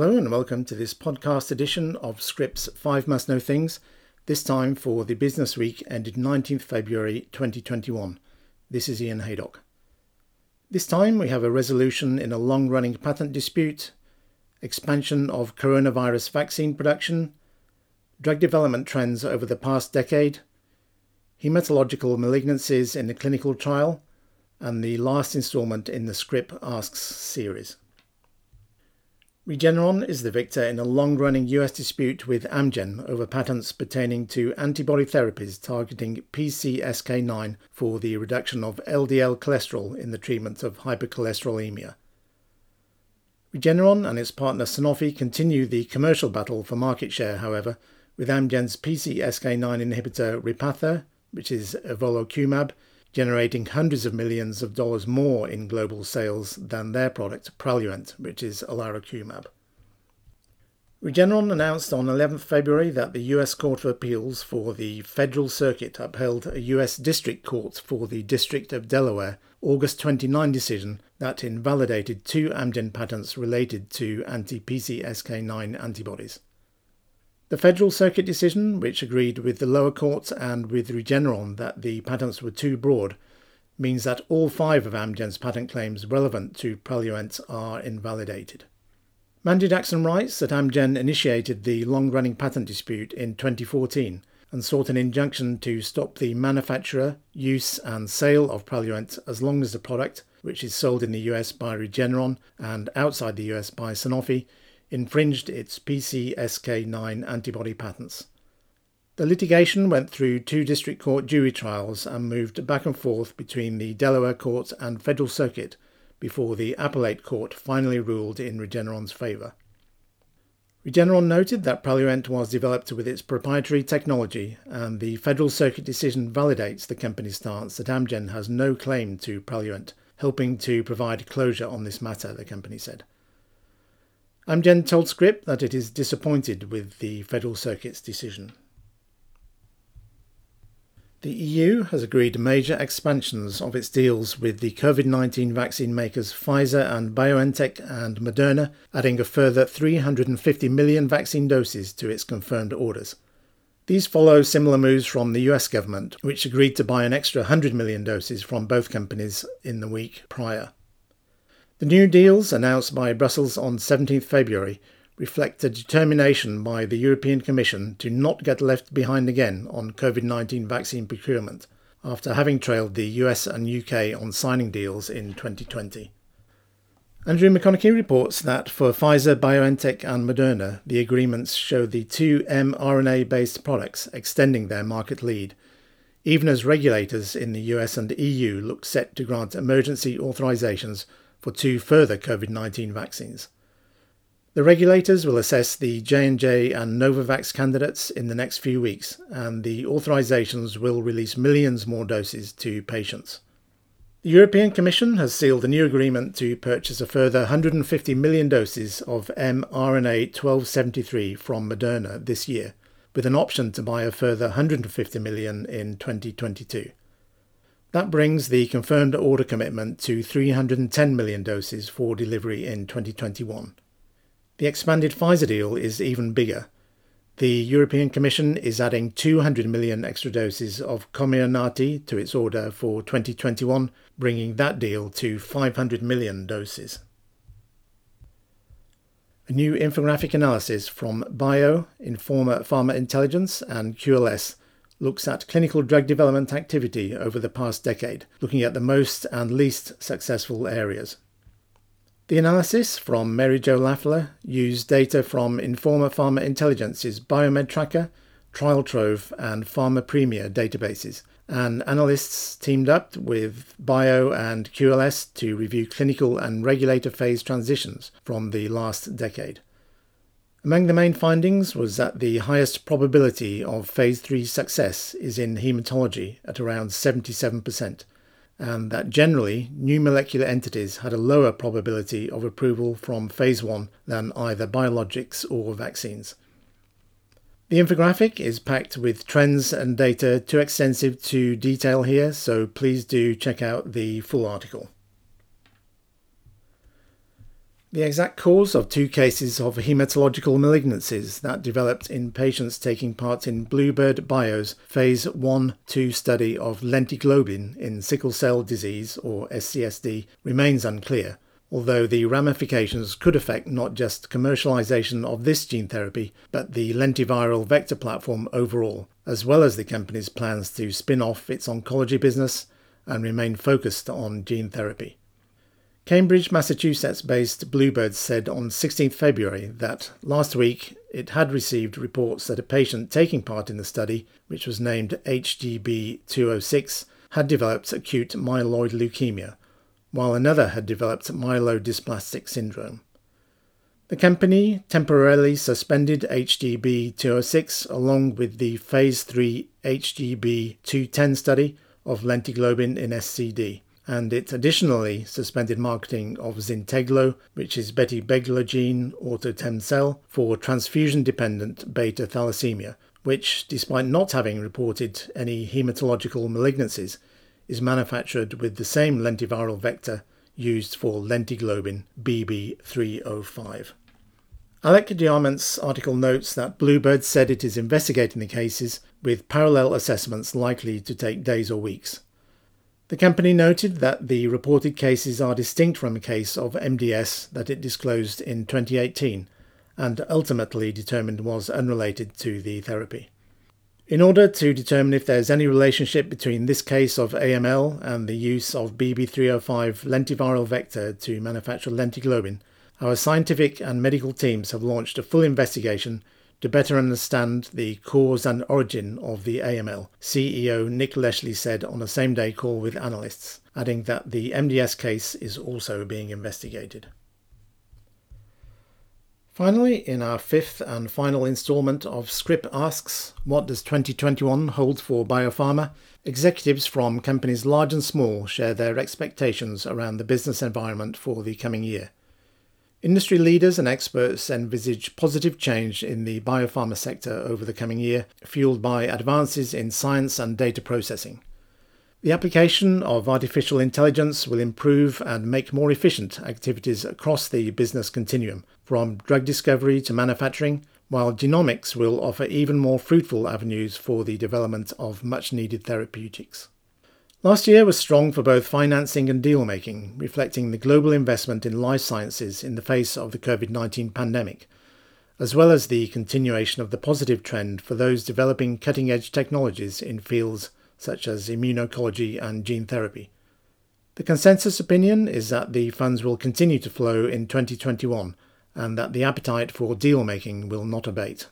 Hello and welcome to this podcast edition of Scrip's 5 Must Know Things, this time for the business week ended 19th February 2021. This is Ian Haydock. This time we have a resolution in a long running patent dispute, expansion of coronavirus vaccine production, drug development trends over the past decade, hematological malignancies in the clinical trial, and the last instalment in the Scrip Asks series. Regeneron is the victor in a long running US dispute with Amgen over patents pertaining to antibody therapies targeting PCSK9 for the reduction of LDL cholesterol in the treatment of hypercholesterolemia. Regeneron and its partner Sanofi continue the commercial battle for market share, however, with Amgen's PCSK9 inhibitor Repatha, which is evolocumab, generating hundreds of millions of dollars more in global sales than their product Praluent, which is alirocumab. Regeneron announced on 11th February that the US Court of Appeals for the Federal Circuit upheld a US District Court for the District of Delaware August 29 decision that invalidated two Amgen patents related to anti-PCSK9 antibodies. The Federal Circuit decision, which agreed with the lower courts and with Regeneron that the patents were too broad, means that all five of Amgen's patent claims relevant to Praluent are invalidated. Mandy Jackson writes that Amgen initiated the long running patent dispute in 2014 and sought an injunction to stop the manufacture, use, and sale of Praluent as long as the product, which is sold in the US by Regeneron and outside the US by Sanofi, infringed its PCSK9 antibody patents. The litigation went through two district court jury trials and moved back and forth between the Delaware court and Federal Circuit before the appellate court finally ruled in Regeneron's favour. Regeneron noted that Praluent was developed with its proprietary technology, and the Federal Circuit decision validates the company's stance that Amgen has no claim to Praluent, helping to provide closure on this matter, the company said. Amgen told Scrip that it is disappointed with the Federal Circuit's decision. The EU has agreed major expansions of its deals with the COVID 19 vaccine makers Pfizer and BioNTech and Moderna, adding a further 350 million vaccine doses to its confirmed orders. These follow similar moves from the US government, which agreed to buy an extra 100 million doses from both companies in the week prior. The new deals announced by Brussels on 17 February reflect a determination by the European Commission to not get left behind again on COVID 19 vaccine procurement after having trailed the US and UK on signing deals in 2020. Andrew McConaghie reports that for Pfizer, BioNTech, and Moderna, the agreements show the two mRNA based products extending their market lead, even as regulators in the US and EU look set to grant emergency authorizations for two further COVID-19 vaccines. The regulators will assess the J&J and Novavax candidates in the next few weeks, and the authorizations will release millions more doses to patients. The European Commission has sealed a new agreement to purchase a further 150 million doses of mRNA 1273 from Moderna this year, with an option to buy a further 150 million in 2022. That brings the confirmed order commitment to 310 million doses for delivery in 2021. The expanded Pfizer deal is even bigger. The European Commission is adding 200 million extra doses of Comirnaty to its order for 2021, bringing that deal to 500 million doses. A new infographic analysis from Bio, Informa Pharma Intelligence, and QLS looks at clinical drug development activity over the past decade, looking at the most and least successful areas. The analysis from Mary Jo Laffler used data from Informa Pharma Intelligence's Biomed Tracker, TrialTrove, and Pharmapremia databases, and analysts teamed up with Bio and QLS to review clinical and regulator phase transitions from the last decade. Among the main findings was that the highest probability of phase 3 success is in hematology at around 77%, and that generally new molecular entities had a lower probability of approval from phase 1 than either biologics or vaccines. The infographic is packed with trends and data too extensive to detail here, so please do check out the full article. The exact cause of two cases of hematological malignancies that developed in patients taking part in Bluebird Bio's phase 1-2 study of lentiglobin in sickle cell disease or SCSD remains unclear, although the ramifications could affect not just commercialization of this gene therapy, but the lentiviral vector platform overall, as well as the company's plans to spin off its oncology business and remain focused on gene therapy. Cambridge, Massachusetts based Bluebird said on 16 February that last week it had received reports that a patient taking part in the study, which was named HGB 206, had developed acute myeloid leukemia, while another had developed myelodysplastic syndrome. The company temporarily suspended HGB 206 along with the Phase 3 HGB 210 study of lentiglobin in SCD and it additionally suspended marketing of Zynteglo, which is betibeglogene autotemcel, for transfusion-dependent beta thalassemia, which, despite not having reported any hematological malignancies, is manufactured with the same lentiviral vector used for lentiglobin BB305. Alaric DeArment's article notes that Bluebird said it is investigating the cases, with parallel assessments likely to take days or weeks. The company noted that the reported cases are distinct from a case of MDS that it disclosed in 2018 and ultimately determined was unrelated to the therapy. In order to determine if there is any relationship between this case of AML and the use of BB305 lentiviral vector to manufacture lentiglobin, our scientific and medical teams have launched a full investigation to better understand the cause and origin of the AML, CEO Nick Leschly said on a same day call with analysts, adding that the MDS case is also being investigated. Finally, in our fifth and final instalment of Scrip Asks, What Does 2021 Hold for Biopharma? Executives from companies large and small share their expectations around the business environment for the coming year. Industry leaders and experts envisage positive change in the biopharma sector over the coming year, fueled by advances in science and data processing. The application of artificial intelligence will improve and make more efficient activities across the business continuum, from drug discovery to manufacturing, while genomics will offer even more fruitful avenues for the development of much needed therapeutics. Last year was strong for both financing and deal making, reflecting the global investment in life sciences in the face of the COVID 19 pandemic, as well as the continuation of the positive trend for those developing cutting edge technologies in fields such as immunology and gene therapy. The consensus opinion is that the funds will continue to flow in 2021 and that the appetite for deal making will not abate.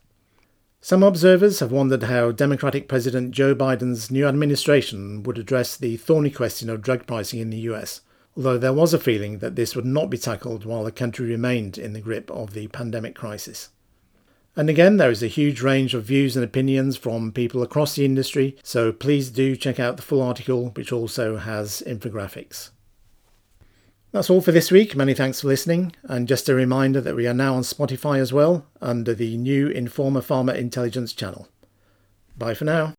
Some observers have wondered how Democratic President Joe Biden's new administration would address the thorny question of drug pricing in the US, although there was a feeling that this would not be tackled while the country remained in the grip of the pandemic crisis. And again, there is a huge range of views and opinions from people across the industry, so please do check out the full article, which also has infographics. That's all for this week. Many thanks for listening. And just a reminder that we are now on Spotify as well under the new Informa Pharma Intelligence channel. Bye for now.